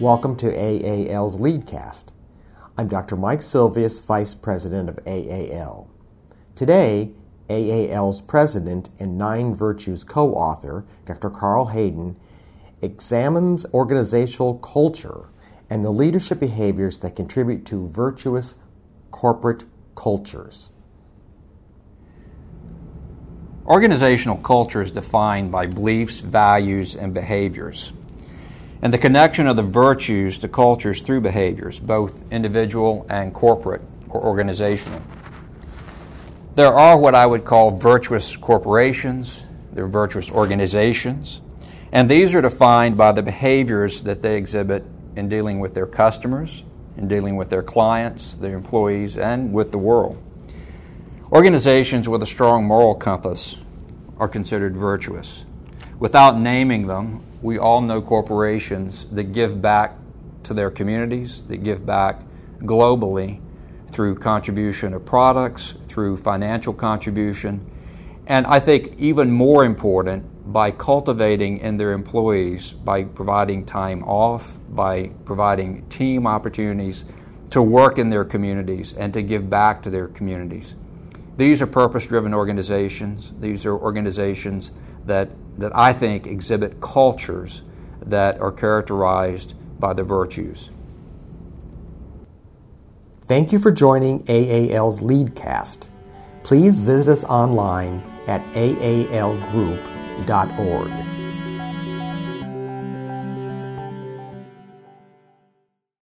Welcome to AAL's Leadcast. I'm Dr. Mike Silvius, Vice President of AAL. Today, AAL's President and Nine Virtues co author, Dr. Carl Hayden, examines organizational culture and the leadership behaviors that contribute to virtuous corporate cultures. Organizational culture is defined by beliefs, values, and behaviors, and the connection of the virtues to cultures through behaviors, both individual and corporate or organizational. There are what I would call virtuous corporations, there are virtuous organizations, and these are defined by the behaviors that they exhibit in dealing with their customers, in dealing with their clients, their employees, and with the world. Organizations with a strong moral compass are considered virtuous. Without naming them, we all know corporations that give back to their communities, that give back globally through contribution of products, through financial contribution, and I think even more important, by cultivating in their employees, by providing time off, by providing team opportunities to work in their communities and to give back to their communities. These are purpose driven organizations. These are organizations that, that I think exhibit cultures that are characterized by the virtues. Thank you for joining AAL's Leadcast. Please visit us online at aalgroup.org.